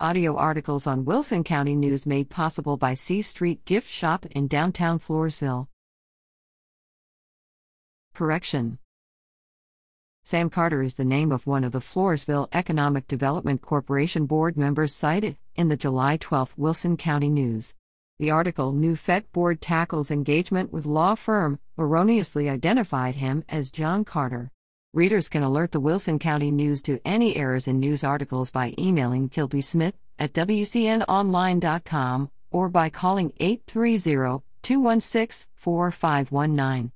Audio articles on Wilson County News made possible by C Street Gift Shop in downtown Floresville. Correction Sam Carter is the name of one of the Floresville Economic Development Corporation board members cited in the July 12 Wilson County News. The article New FEDC Board Tackles Engagement with Law Firm erroneously identified him as John Carter. Readers can alert the Wilson County News to any errors in news articles by emailing Kilbey Smith at WCNOnline.com or by calling 830 216 4519.